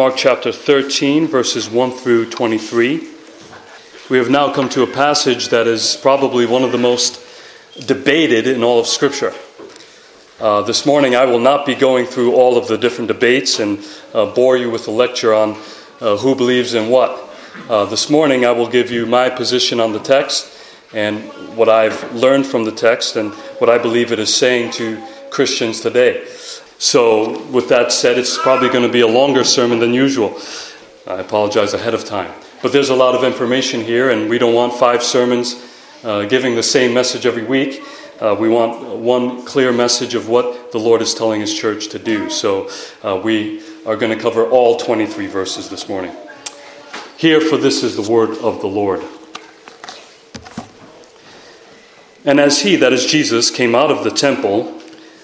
Mark chapter 13, verses 1 through 23. We have now come to a passage that is probably one of the most debated in all of Scripture. Uh, this morning, I will not be going through all of the different debates and uh, bore you with a lecture on uh, who believes in what. Uh, this morning, I will give you my position on the text and what I've learned from the text and what I believe it is saying to Christians today. So, with that said, it's probably going to be a longer sermon than usual. I apologize ahead of time. But there's a lot of information here, and we don't want five sermons uh, giving the same message every week. Uh, we want one clear message of what the Lord is telling His church to do. So, uh, we are going to cover all 23 verses this morning. Here, for this is the word of the Lord. And as he, that is Jesus, came out of the temple,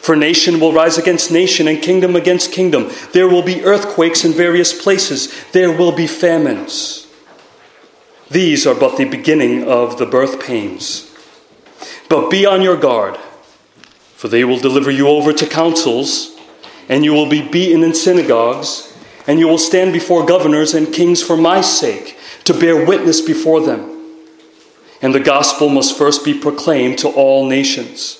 For nation will rise against nation and kingdom against kingdom. There will be earthquakes in various places. There will be famines. These are but the beginning of the birth pains. But be on your guard, for they will deliver you over to councils, and you will be beaten in synagogues, and you will stand before governors and kings for my sake, to bear witness before them. And the gospel must first be proclaimed to all nations.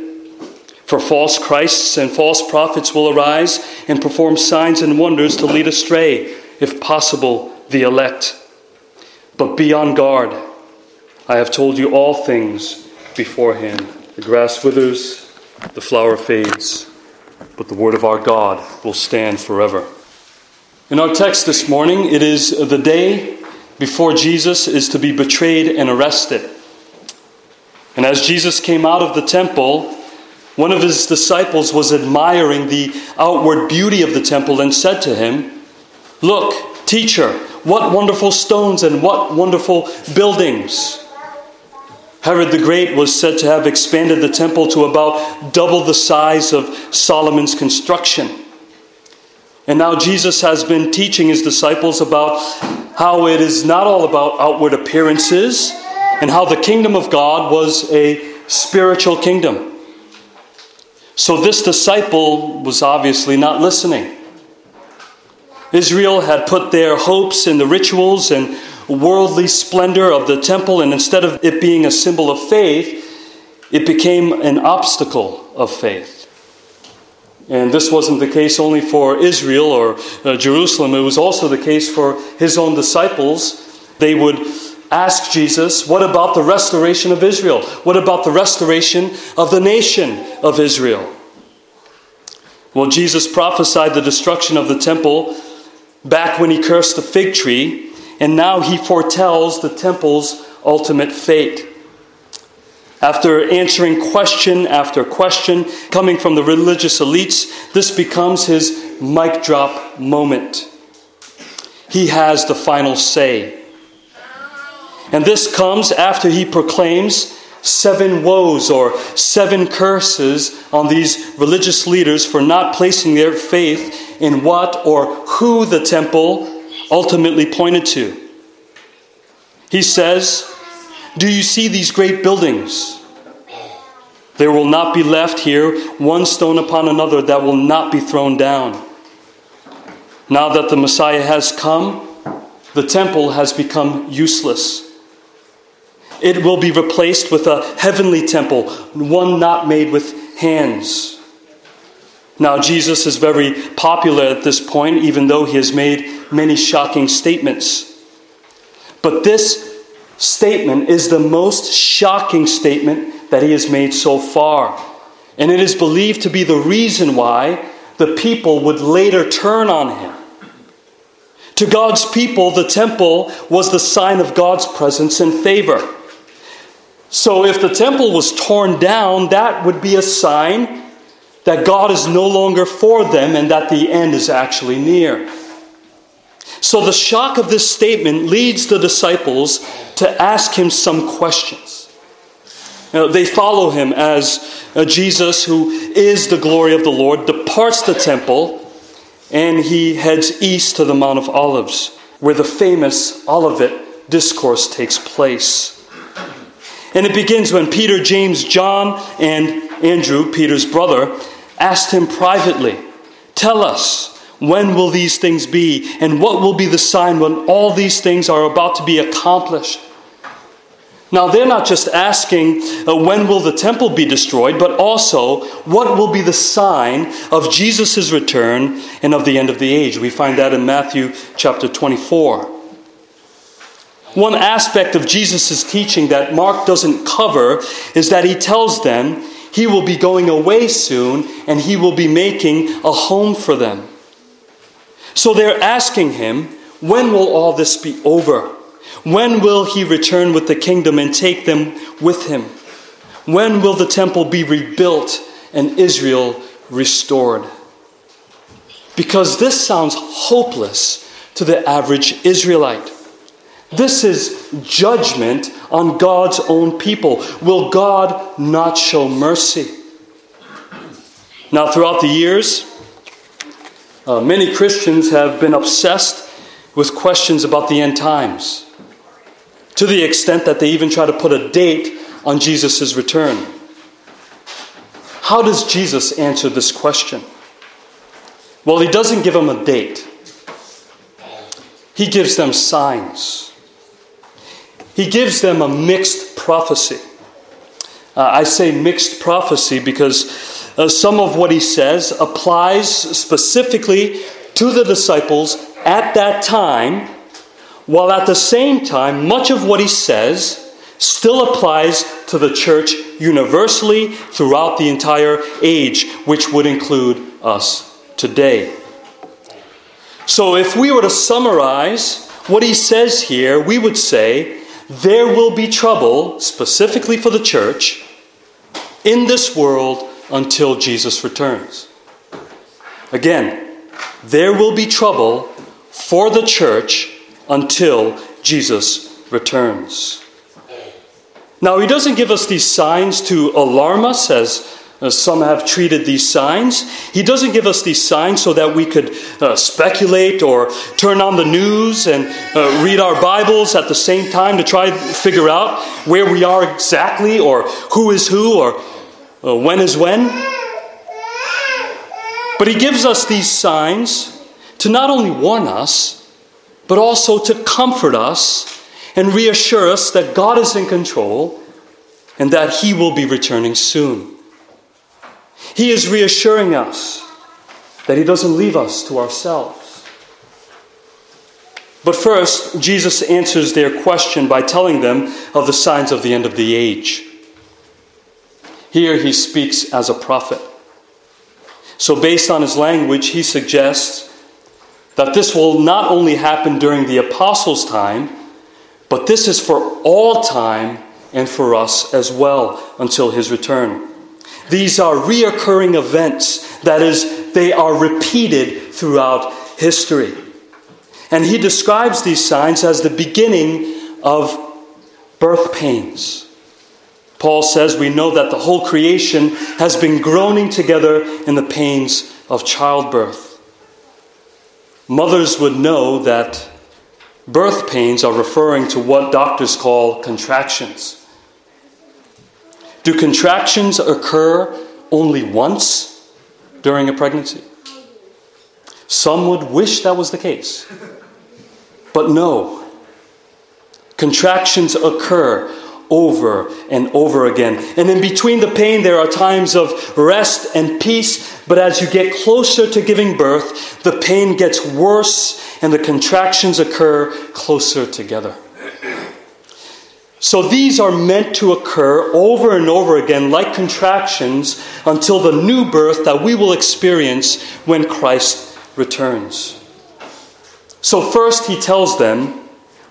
For false Christs and false prophets will arise and perform signs and wonders to lead astray, if possible, the elect. But be on guard. I have told you all things beforehand. The grass withers, the flower fades, but the word of our God will stand forever. In our text this morning, it is the day before Jesus is to be betrayed and arrested. And as Jesus came out of the temple, one of his disciples was admiring the outward beauty of the temple and said to him, Look, teacher, what wonderful stones and what wonderful buildings. Herod the Great was said to have expanded the temple to about double the size of Solomon's construction. And now Jesus has been teaching his disciples about how it is not all about outward appearances and how the kingdom of God was a spiritual kingdom. So this disciple was obviously not listening. Israel had put their hopes in the rituals and worldly splendor of the temple, and instead of it being a symbol of faith, it became an obstacle of faith. And this wasn't the case only for Israel or uh, Jerusalem, it was also the case for his own disciples. They would ask Jesus, What about the restoration of Israel? What about the restoration of the nation of Israel? Well, Jesus prophesied the destruction of the temple back when he cursed the fig tree, and now he foretells the temple's ultimate fate. After answering question after question coming from the religious elites, this becomes his mic drop moment. He has the final say. And this comes after he proclaims seven woes or seven curses on these religious leaders for not placing their faith in what or who the temple ultimately pointed to. He says, Do you see these great buildings? There will not be left here one stone upon another that will not be thrown down. Now that the Messiah has come, the temple has become useless. It will be replaced with a heavenly temple, one not made with hands. Now, Jesus is very popular at this point, even though he has made many shocking statements. But this statement is the most shocking statement that he has made so far. And it is believed to be the reason why the people would later turn on him. To God's people, the temple was the sign of God's presence and favor. So if the temple was torn down, that would be a sign that God is no longer for them and that the end is actually near. So the shock of this statement leads the disciples to ask him some questions. Now, they follow him as uh, Jesus, who is the glory of the Lord, departs the temple and he heads east to the Mount of Olives, where the famous Olivet discourse takes place. And it begins when Peter, James, John, and Andrew, Peter's brother, asked him privately, Tell us, when will these things be? And what will be the sign when all these things are about to be accomplished? Now, they're not just asking uh, when will the temple be destroyed, but also what will be the sign of Jesus' return and of the end of the age. We find that in Matthew chapter 24. One aspect of Jesus' teaching that Mark doesn't cover is that he tells them he will be going away soon and he will be making a home for them. So they're asking him, when will all this be over? When will he return with the kingdom and take them with him? When will the temple be rebuilt and Israel restored? Because this sounds hopeless to the average Israelite. This is judgment on God's own people. Will God not show mercy? Now, throughout the years, uh, many Christians have been obsessed with questions about the end times, to the extent that they even try to put a date on Jesus' return. How does Jesus answer this question? Well, he doesn't give them a date, he gives them signs. He gives them a mixed prophecy. Uh, I say mixed prophecy because uh, some of what he says applies specifically to the disciples at that time, while at the same time, much of what he says still applies to the church universally throughout the entire age, which would include us today. So, if we were to summarize what he says here, we would say there will be trouble, specifically for the church, in this world until Jesus returns. Again, there will be trouble for the church until Jesus returns. Now, he doesn't give us these signs to alarm us as uh, some have treated these signs. He doesn't give us these signs so that we could uh, speculate or turn on the news and uh, read our Bibles at the same time to try to figure out where we are exactly or who is who or uh, when is when. But he gives us these signs to not only warn us, but also to comfort us and reassure us that God is in control and that he will be returning soon. He is reassuring us that He doesn't leave us to ourselves. But first, Jesus answers their question by telling them of the signs of the end of the age. Here he speaks as a prophet. So, based on his language, he suggests that this will not only happen during the apostles' time, but this is for all time and for us as well until his return. These are reoccurring events, that is, they are repeated throughout history. And he describes these signs as the beginning of birth pains. Paul says we know that the whole creation has been groaning together in the pains of childbirth. Mothers would know that birth pains are referring to what doctors call contractions. Do contractions occur only once during a pregnancy? Some would wish that was the case. But no. Contractions occur over and over again. And in between the pain, there are times of rest and peace. But as you get closer to giving birth, the pain gets worse and the contractions occur closer together. So these are meant to occur over and over again, like contractions, until the new birth that we will experience when Christ returns. So, first, he tells them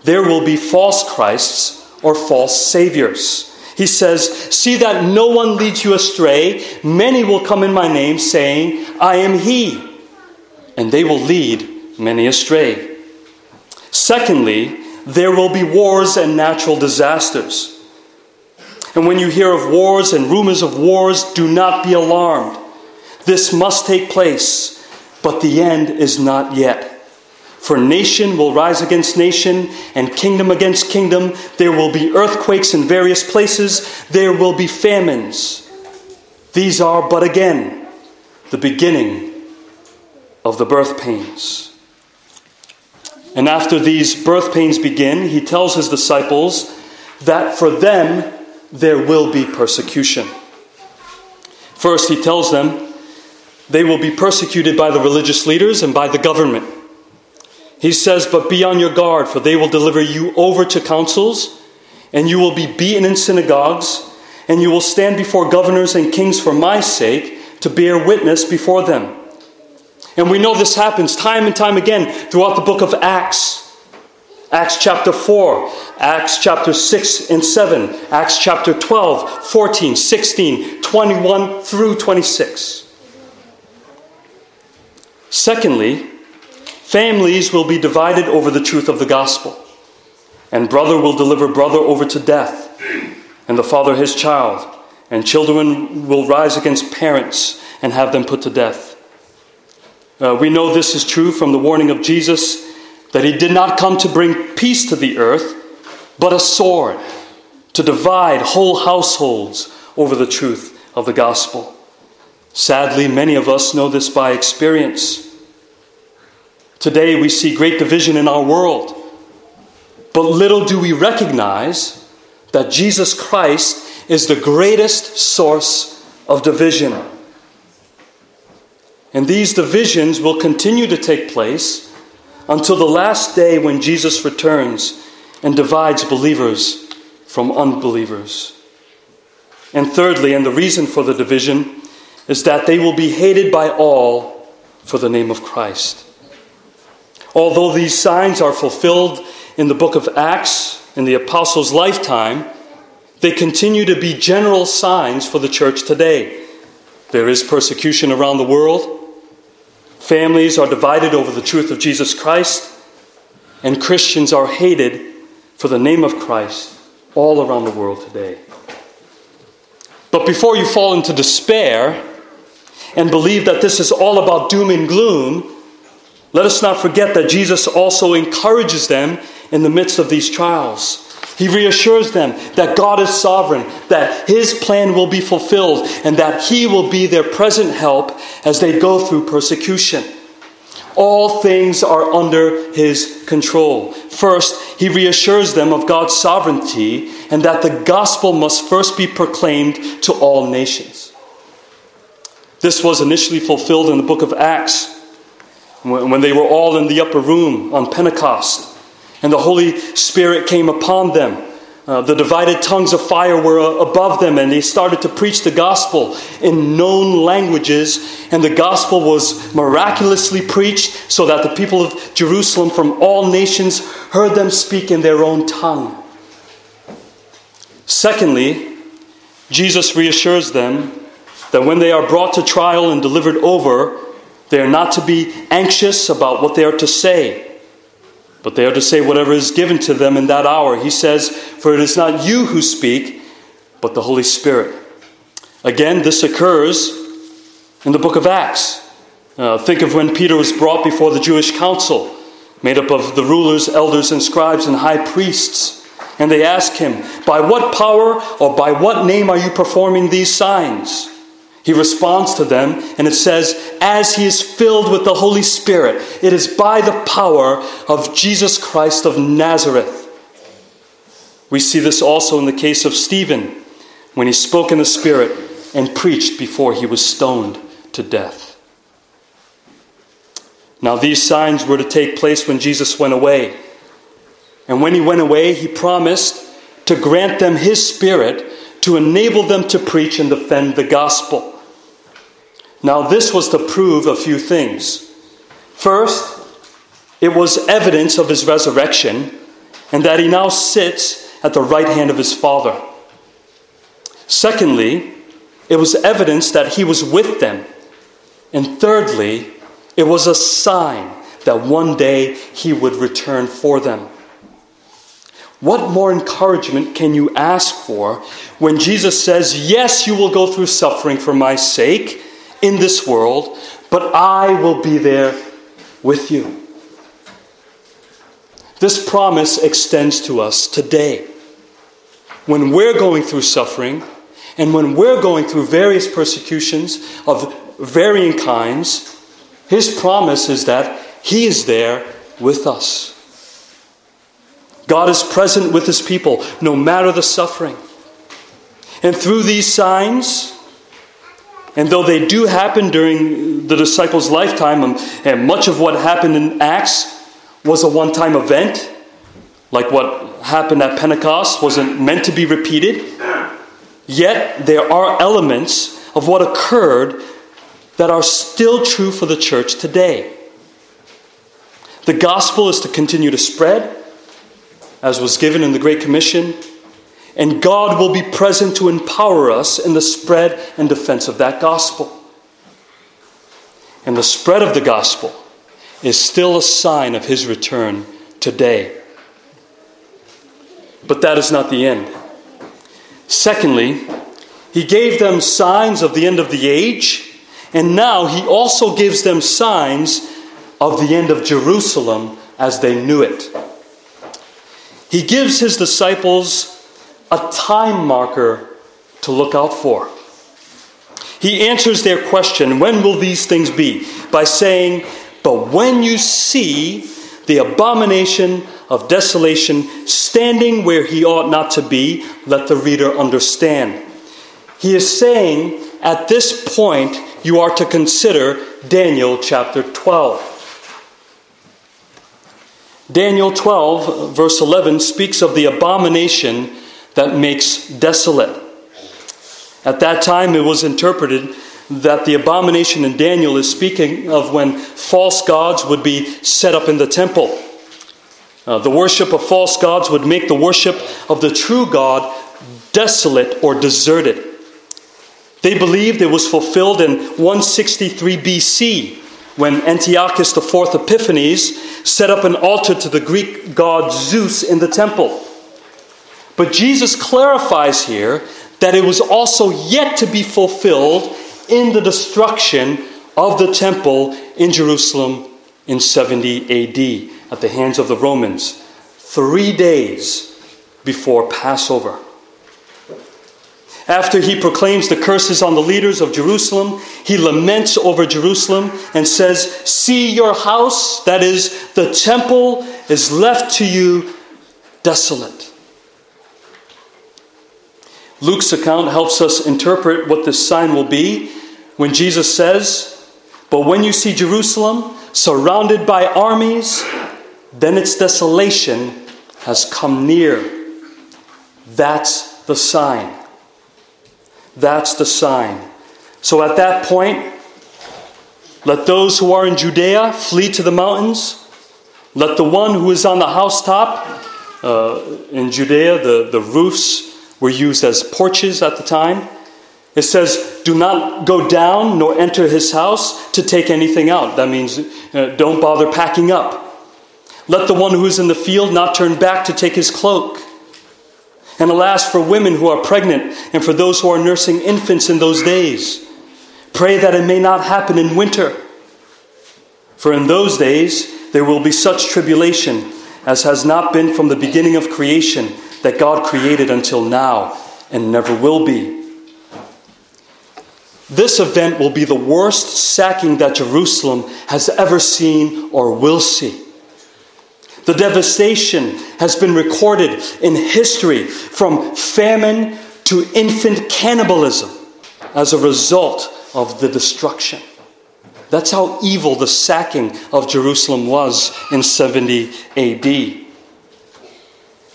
there will be false Christs or false saviors. He says, See that no one leads you astray. Many will come in my name, saying, I am he. And they will lead many astray. Secondly, there will be wars and natural disasters. And when you hear of wars and rumors of wars, do not be alarmed. This must take place, but the end is not yet. For nation will rise against nation, and kingdom against kingdom. There will be earthquakes in various places. There will be famines. These are but again the beginning of the birth pains. And after these birth pains begin, he tells his disciples that for them there will be persecution. First, he tells them they will be persecuted by the religious leaders and by the government. He says, But be on your guard, for they will deliver you over to councils, and you will be beaten in synagogues, and you will stand before governors and kings for my sake to bear witness before them. And we know this happens time and time again throughout the book of Acts. Acts chapter 4, Acts chapter 6 and 7, Acts chapter 12, 14, 16, 21 through 26. Secondly, Families will be divided over the truth of the gospel, and brother will deliver brother over to death, and the father his child, and children will rise against parents and have them put to death. Uh, we know this is true from the warning of Jesus that he did not come to bring peace to the earth, but a sword to divide whole households over the truth of the gospel. Sadly, many of us know this by experience. Today we see great division in our world. But little do we recognize that Jesus Christ is the greatest source of division. And these divisions will continue to take place until the last day when Jesus returns and divides believers from unbelievers. And thirdly, and the reason for the division, is that they will be hated by all for the name of Christ. Although these signs are fulfilled in the book of Acts in the apostles' lifetime, they continue to be general signs for the church today. There is persecution around the world. Families are divided over the truth of Jesus Christ, and Christians are hated for the name of Christ all around the world today. But before you fall into despair and believe that this is all about doom and gloom, let us not forget that Jesus also encourages them in the midst of these trials. He reassures them that God is sovereign, that His plan will be fulfilled, and that He will be their present help as they go through persecution. All things are under His control. First, He reassures them of God's sovereignty and that the gospel must first be proclaimed to all nations. This was initially fulfilled in the book of Acts when they were all in the upper room on Pentecost and the Holy Spirit came upon them. Uh, the divided tongues of fire were uh, above them, and they started to preach the gospel in known languages. And the gospel was miraculously preached so that the people of Jerusalem from all nations heard them speak in their own tongue. Secondly, Jesus reassures them that when they are brought to trial and delivered over, they are not to be anxious about what they are to say but they are to say whatever is given to them in that hour. He says, For it is not you who speak, but the Holy Spirit. Again, this occurs in the book of Acts. Uh, think of when Peter was brought before the Jewish council, made up of the rulers, elders, and scribes and high priests. And they ask him, By what power or by what name are you performing these signs? He responds to them, and it says, As he is filled with the Holy Spirit, it is by the power of Jesus Christ of Nazareth. We see this also in the case of Stephen, when he spoke in the Spirit and preached before he was stoned to death. Now, these signs were to take place when Jesus went away. And when he went away, he promised to grant them his Spirit to enable them to preach and defend the gospel. Now, this was to prove a few things. First, it was evidence of his resurrection and that he now sits at the right hand of his Father. Secondly, it was evidence that he was with them. And thirdly, it was a sign that one day he would return for them. What more encouragement can you ask for when Jesus says, Yes, you will go through suffering for my sake in this world, but I will be there with you? This promise extends to us today. When we're going through suffering, and when we're going through various persecutions of varying kinds, His promise is that He is there with us. God is present with his people no matter the suffering. And through these signs, and though they do happen during the disciples' lifetime, um, and much of what happened in Acts was a one time event, like what happened at Pentecost wasn't meant to be repeated, yet there are elements of what occurred that are still true for the church today. The gospel is to continue to spread as was given in the Great Commission, and God will be present to empower us in the spread and defense of that gospel. And the spread of the gospel is still a sign of his return today. But that is not the end. Secondly, he gave them signs of the end of the age, and now he also gives them signs of the end of Jerusalem as they knew it. He gives his disciples a time marker to look out for. He answers their question, When will these things be? by saying, But when you see the abomination of desolation standing where he ought not to be, let the reader understand. He is saying, At this point, you are to consider Daniel chapter 12. Daniel 12, verse 11, speaks of the abomination that makes desolate. At that time, it was interpreted that the abomination in Daniel is speaking of when false gods would be set up in the temple. Uh, the worship of false gods would make the worship of the true God desolate or deserted. They believed it was fulfilled in 163 BC when Antiochus IV Epiphanes set up an altar to the Greek god Zeus in the temple. But Jesus clarifies here that it was also yet to be fulfilled in the destruction of the temple in Jerusalem in 70 AD at the hands of the Romans, three days before Passover. After he proclaims the curses on the leaders of Jerusalem, he laments over Jerusalem and says, See your house, that is, the temple, is left to you desolate. Luke's account helps us interpret what this sign will be when Jesus says, But when you see Jerusalem surrounded by armies, then its desolation has come near. That's the sign. That's the sign. So at that point, let those who are in Judea flee to the mountains. Let the one who is on the housetop, uh, in Judea, the, the roofs were used as porches at the time. It says, Do not go down nor enter his house to take anything out. That means uh, don't bother packing up. Let the one who is in the field not turn back to take his cloak. And alas, for women who are pregnant and for those who are nursing infants in those days, pray that it may not happen in winter. For in those days there will be such tribulation as has not been from the beginning of creation that God created until now and never will be. This event will be the worst sacking that Jerusalem has ever seen or will see. The devastation has been recorded in history from famine to infant cannibalism as a result of the destruction. That's how evil the sacking of Jerusalem was in 70 AD.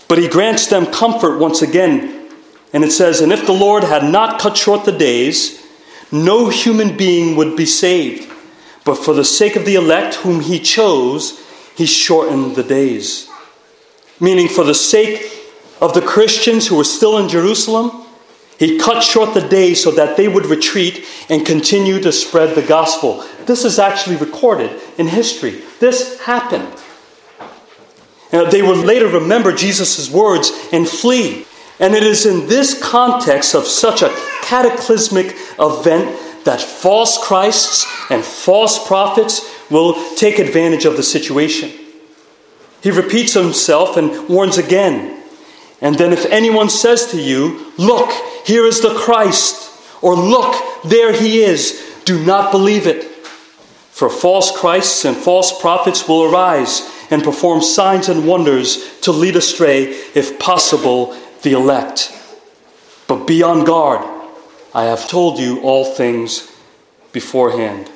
But he grants them comfort once again. And it says, And if the Lord had not cut short the days, no human being would be saved. But for the sake of the elect whom he chose, he shortened the days. Meaning, for the sake of the Christians who were still in Jerusalem, he cut short the days so that they would retreat and continue to spread the gospel. This is actually recorded in history. This happened. Uh, they would later remember Jesus' words and flee. And it is in this context of such a cataclysmic event that false Christs and false prophets will take advantage of the situation. He repeats himself and warns again. And then, if anyone says to you, Look, here is the Christ, or Look, there he is, do not believe it. For false Christs and false prophets will arise and perform signs and wonders to lead astray, if possible, the elect. But be on guard. I have told you all things beforehand.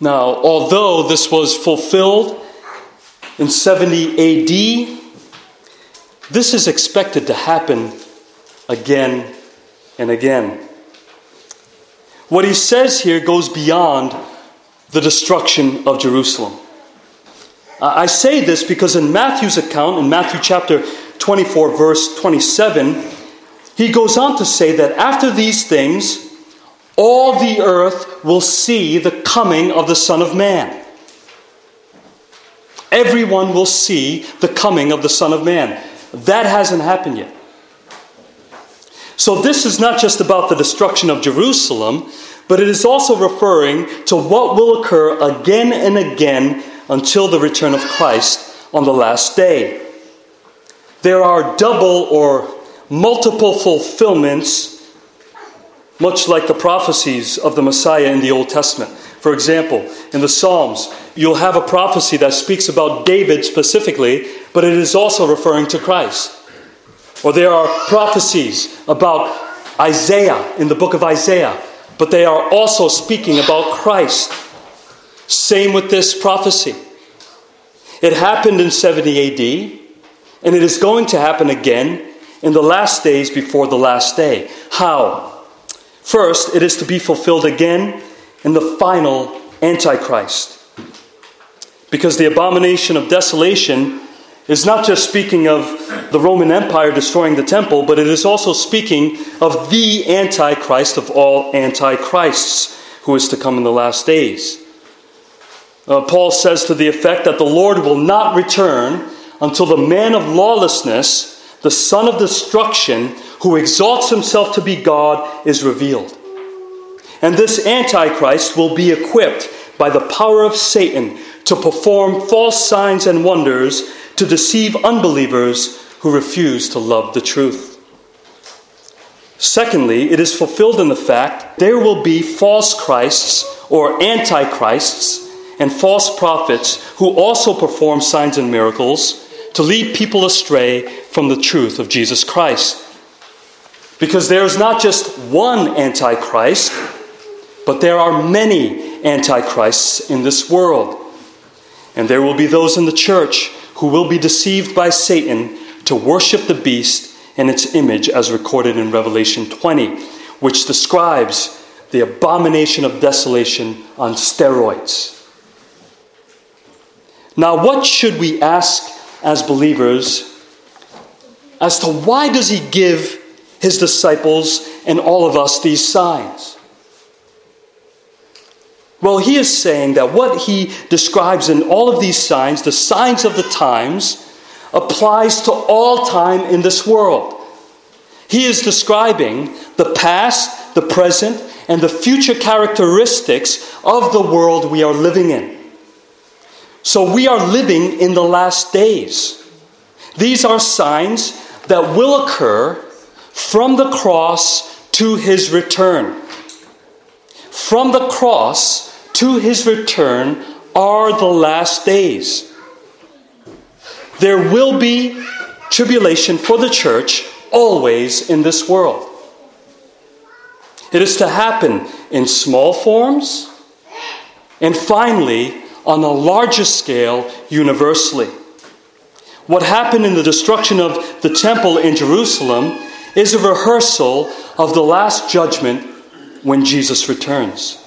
Now, although this was fulfilled in 70 AD, this is expected to happen again and again. What he says here goes beyond the destruction of Jerusalem. I say this because in Matthew's account, in Matthew chapter 24, verse 27, he goes on to say that after these things, all the earth will see the coming of the Son of Man. Everyone will see the coming of the Son of Man. That hasn't happened yet. So, this is not just about the destruction of Jerusalem, but it is also referring to what will occur again and again until the return of Christ on the last day. There are double or multiple fulfillments, much like the prophecies of the Messiah in the Old Testament. For example, in the Psalms, you'll have a prophecy that speaks about David specifically, but it is also referring to Christ. Or there are prophecies about Isaiah in the book of Isaiah but they are also speaking about Christ. Same with this prophecy. It happened in 70 AD, and it is going to happen again in the last days before the last day. How? First, it is to be fulfilled again in the final Antichrist. Because the abomination of desolation is not just speaking of the Roman Empire destroying the temple, but it is also speaking of the Antichrist of all Antichrists who is to come in the last days. Uh, Paul says to the effect that the Lord will not return until the man of lawlessness, the son of destruction, who exalts himself to be God, is revealed. And this Antichrist will be equipped by the power of Satan to perform false signs and wonders to deceive unbelievers who refuse to love the truth. Secondly, it is fulfilled in the fact there will be false Christs or antichrists and false prophets who also perform signs and miracles to lead people astray from the truth of Jesus Christ. Because there is not just one Antichrist, but there are many Antichrists in this world. And there will be those in the church who will be deceived by Satan to worship the beast and its image, as recorded in Revelation 20, which describes the abomination of desolation on steroids. Now, what should we ask as believers as to why does he give his disciples and all of us these signs? Well, he is saying that what he describes in all of these signs, the signs of the times, applies to all time in this world. He is describing the past, the present, and the future characteristics of the world we are living in. So we are living in the last days. These are signs that will occur from the cross to his return. From the cross to his return are the last days. There will be tribulation for the church always in this world. It is to happen in small forms and finally on a larger scale universally. What happened in the destruction of the temple in Jerusalem is a rehearsal of the last judgment when Jesus returns.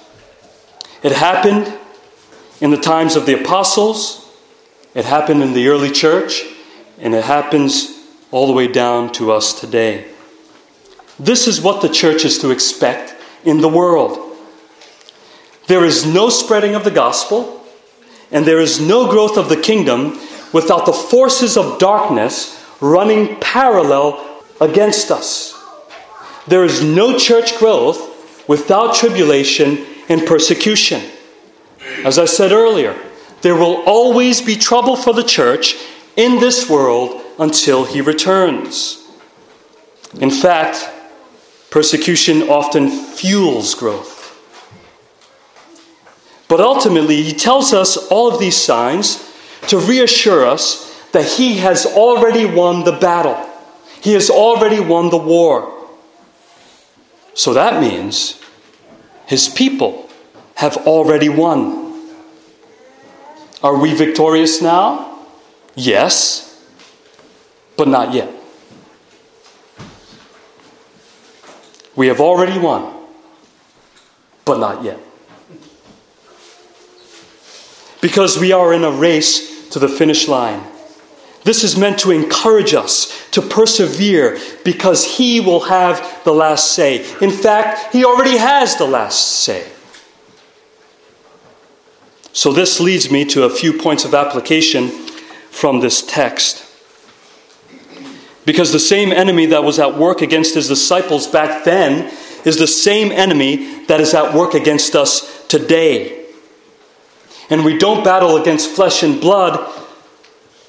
It happened in the times of the apostles, it happened in the early church, and it happens all the way down to us today. This is what the church is to expect in the world. There is no spreading of the gospel, and there is no growth of the kingdom without the forces of darkness running parallel against us. There is no church growth without tribulation and persecution. As I said earlier, there will always be trouble for the church in this world until he returns. In fact, persecution often fuels growth. But ultimately, he tells us all of these signs to reassure us that he has already won the battle. He has already won the war. So that means his people have already won. Are we victorious now? Yes, but not yet. We have already won, but not yet. Because we are in a race to the finish line. This is meant to encourage us to persevere because He will have the last say. In fact, He already has the last say. So, this leads me to a few points of application from this text. Because the same enemy that was at work against His disciples back then is the same enemy that is at work against us today. And we don't battle against flesh and blood,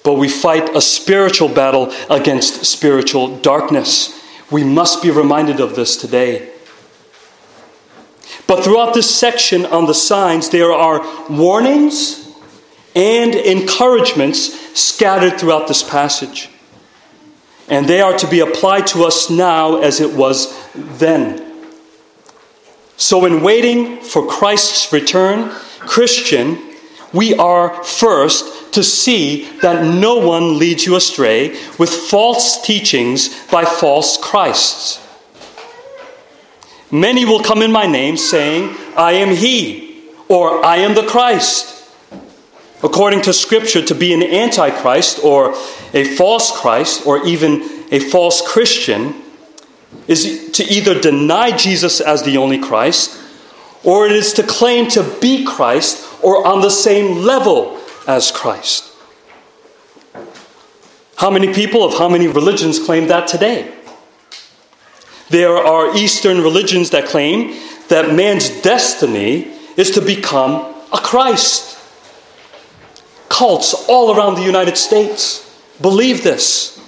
but we fight a spiritual battle against spiritual darkness. We must be reminded of this today. But throughout this section on the signs, there are warnings and encouragements scattered throughout this passage. And they are to be applied to us now as it was then. So, in waiting for Christ's return, Christian, we are first to see that no one leads you astray with false teachings by false Christs. Many will come in my name saying, I am he, or I am the Christ. According to Scripture, to be an antichrist or a false Christ or even a false Christian is to either deny Jesus as the only Christ or it is to claim to be Christ or on the same level as Christ. How many people of how many religions claim that today? There are Eastern religions that claim that man's destiny is to become a Christ. Cults all around the United States believe this.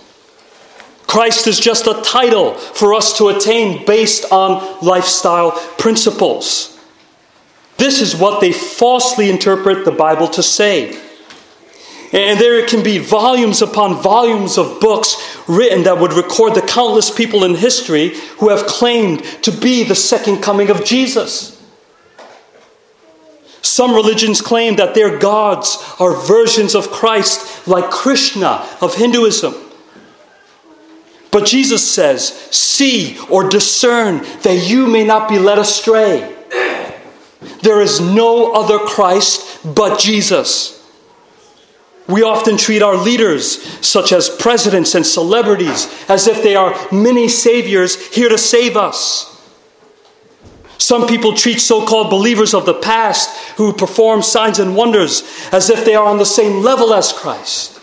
Christ is just a title for us to attain based on lifestyle principles. This is what they falsely interpret the Bible to say. And there can be volumes upon volumes of books written that would record the countless people in history who have claimed to be the second coming of Jesus. Some religions claim that their gods are versions of Christ, like Krishna of Hinduism. But Jesus says, See or discern that you may not be led astray. There is no other Christ but Jesus. We often treat our leaders, such as presidents and celebrities, as if they are mini saviors here to save us. Some people treat so called believers of the past who perform signs and wonders as if they are on the same level as Christ.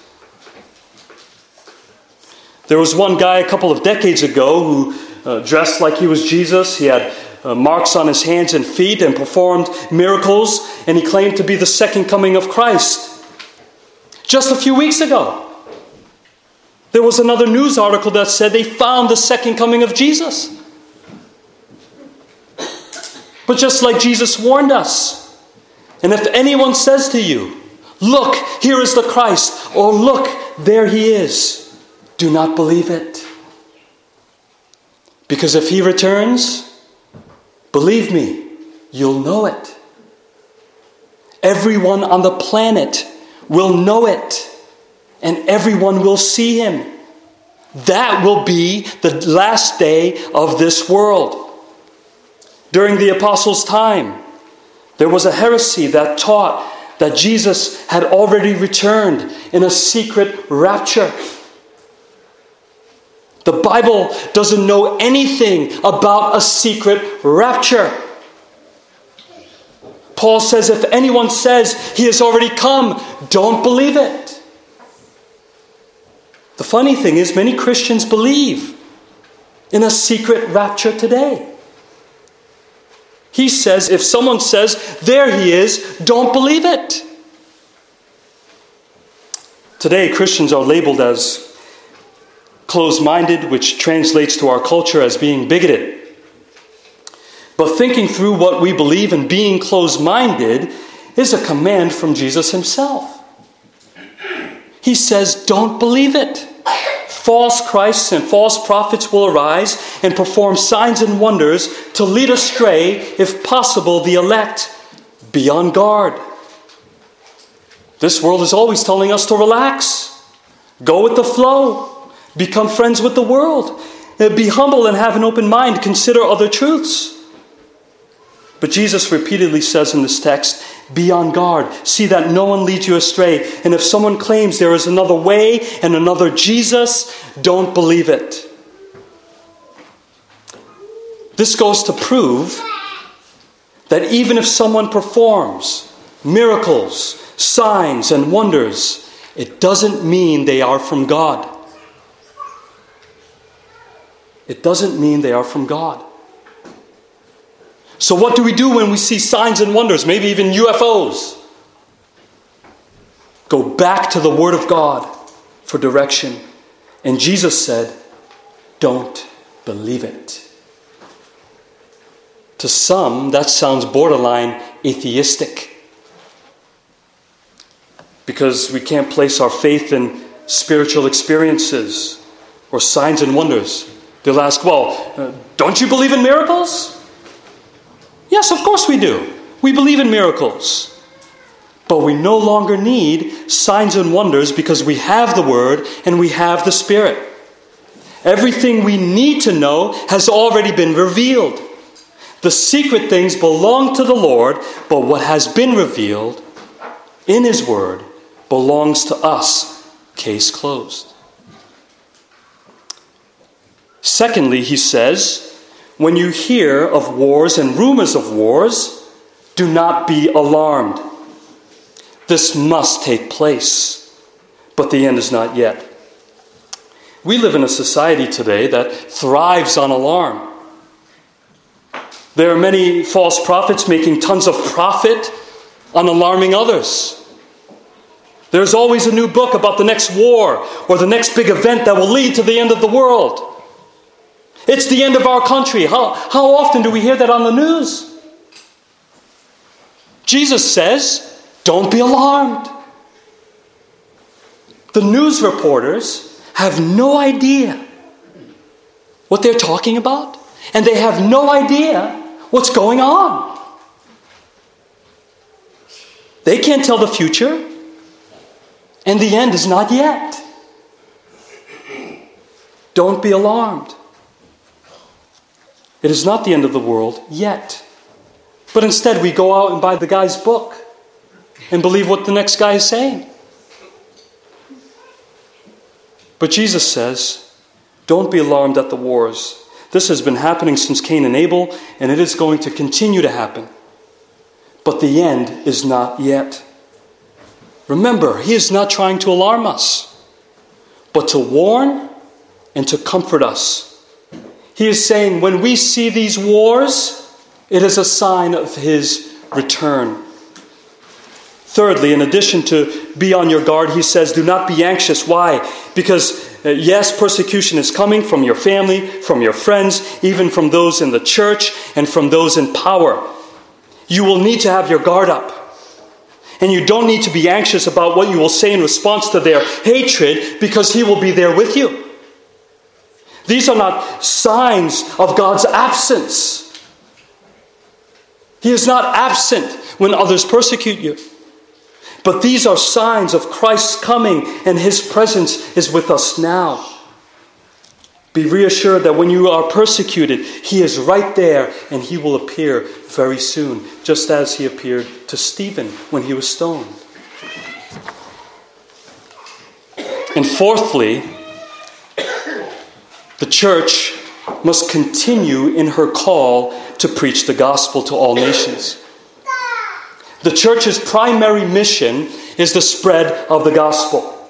There was one guy a couple of decades ago who uh, dressed like he was Jesus. He had uh, marks on his hands and feet and performed miracles, and he claimed to be the second coming of Christ. Just a few weeks ago, there was another news article that said they found the second coming of Jesus. But just like Jesus warned us, and if anyone says to you, Look, here is the Christ, or Look, there he is, do not believe it. Because if he returns, believe me, you'll know it. Everyone on the planet will know it, and everyone will see him. That will be the last day of this world. During the apostles' time, there was a heresy that taught that Jesus had already returned in a secret rapture. The Bible doesn't know anything about a secret rapture. Paul says if anyone says he has already come, don't believe it. The funny thing is, many Christians believe in a secret rapture today. He says if someone says, there he is, don't believe it. Today, Christians are labeled as closed minded, which translates to our culture as being bigoted. But thinking through what we believe and being closed minded is a command from Jesus himself. He says, Don't believe it. False Christs and false prophets will arise and perform signs and wonders to lead astray, if possible, the elect. Be on guard. This world is always telling us to relax, go with the flow, become friends with the world, uh, be humble and have an open mind, consider other truths. But Jesus repeatedly says in this text, be on guard. See that no one leads you astray. And if someone claims there is another way and another Jesus, don't believe it. This goes to prove that even if someone performs miracles, signs, and wonders, it doesn't mean they are from God. It doesn't mean they are from God. So, what do we do when we see signs and wonders, maybe even UFOs? Go back to the Word of God for direction. And Jesus said, Don't believe it. To some, that sounds borderline atheistic because we can't place our faith in spiritual experiences or signs and wonders. They'll ask, Well, uh, don't you believe in miracles? Yes, of course we do. We believe in miracles. But we no longer need signs and wonders because we have the Word and we have the Spirit. Everything we need to know has already been revealed. The secret things belong to the Lord, but what has been revealed in His Word belongs to us. Case closed. Secondly, he says, when you hear of wars and rumors of wars, do not be alarmed. This must take place, but the end is not yet. We live in a society today that thrives on alarm. There are many false prophets making tons of profit on alarming others. There's always a new book about the next war or the next big event that will lead to the end of the world. It's the end of our country. How, how often do we hear that on the news? Jesus says, Don't be alarmed. The news reporters have no idea what they're talking about, and they have no idea what's going on. They can't tell the future, and the end is not yet. Don't be alarmed. It is not the end of the world yet. But instead, we go out and buy the guy's book and believe what the next guy is saying. But Jesus says, Don't be alarmed at the wars. This has been happening since Cain and Abel, and it is going to continue to happen. But the end is not yet. Remember, he is not trying to alarm us, but to warn and to comfort us. He is saying, when we see these wars, it is a sign of his return. Thirdly, in addition to be on your guard, he says, do not be anxious. Why? Because, uh, yes, persecution is coming from your family, from your friends, even from those in the church, and from those in power. You will need to have your guard up. And you don't need to be anxious about what you will say in response to their hatred because he will be there with you. These are not signs of God's absence. He is not absent when others persecute you. But these are signs of Christ's coming, and his presence is with us now. Be reassured that when you are persecuted, he is right there and he will appear very soon, just as he appeared to Stephen when he was stoned. And fourthly, the church must continue in her call to preach the gospel to all nations. The church's primary mission is the spread of the gospel.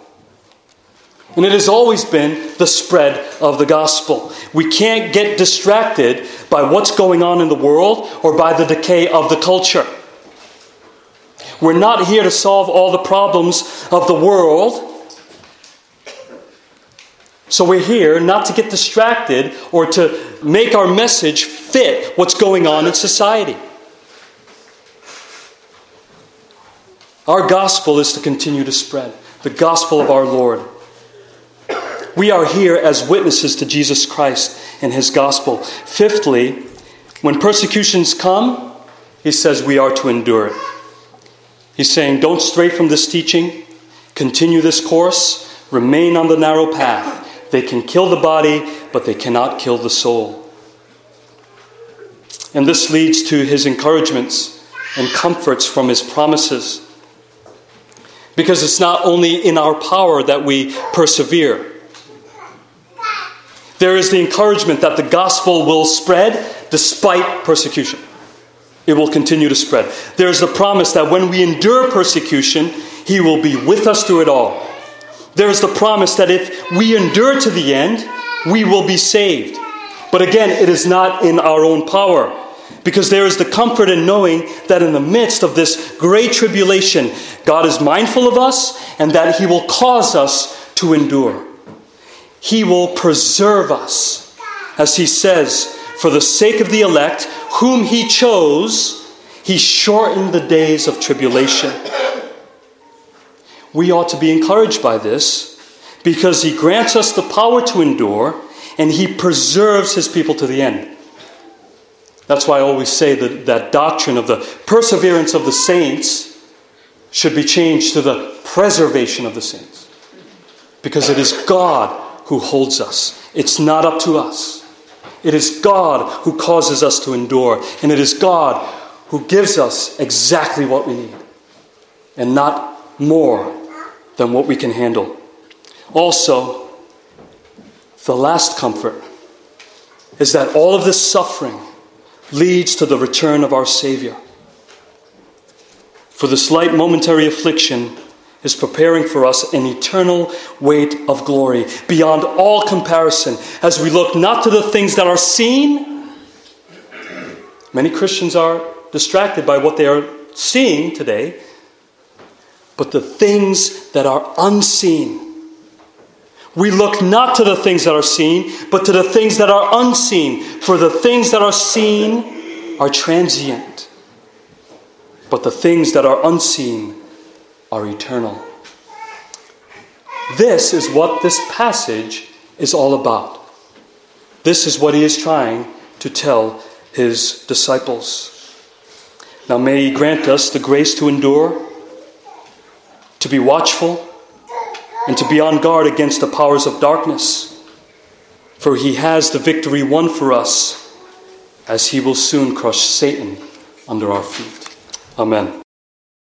And it has always been the spread of the gospel. We can't get distracted by what's going on in the world or by the decay of the culture. We're not here to solve all the problems of the world. So we're here not to get distracted or to make our message fit what's going on in society. Our gospel is to continue to spread the gospel of our Lord. We are here as witnesses to Jesus Christ and his gospel. Fifthly, when persecutions come, he says we are to endure it. He's saying, don't stray from this teaching, continue this course, remain on the narrow path. They can kill the body, but they cannot kill the soul. And this leads to his encouragements and comforts from his promises. Because it's not only in our power that we persevere. There is the encouragement that the gospel will spread despite persecution. It will continue to spread. There's the promise that when we endure persecution, He will be with us through it all. There's the promise that if we endure to the end, we will be saved. But again, it is not in our own power. Because there is the comfort in knowing that in the midst of this great tribulation, God is mindful of us and that He will cause us to endure. He will preserve us. As He says, for the sake of the elect, whom He chose, He shortened the days of tribulation. We ought to be encouraged by this because He grants us the power to endure and He preserves His people to the end. That's why I always say that that doctrine of the perseverance of the saints should be changed to the preservation of the saints. Because it is God who holds us, it's not up to us. It is God who causes us to endure, and it is God who gives us exactly what we need, and not more than what we can handle. Also, the last comfort is that all of this suffering leads to the return of our Savior. For the slight momentary affliction is preparing for us an eternal weight of glory beyond all comparison as we look not to the things that are seen. Many Christians are distracted by what they are seeing today, but the things that are unseen. We look not to the things that are seen, but to the things that are unseen. For the things that are seen are transient, but the things that are unseen are eternal. This is what this passage is all about. This is what he is trying to tell his disciples. Now, may he grant us the grace to endure, to be watchful, and to be on guard against the powers of darkness. For he has the victory won for us, as he will soon crush Satan under our feet. Amen.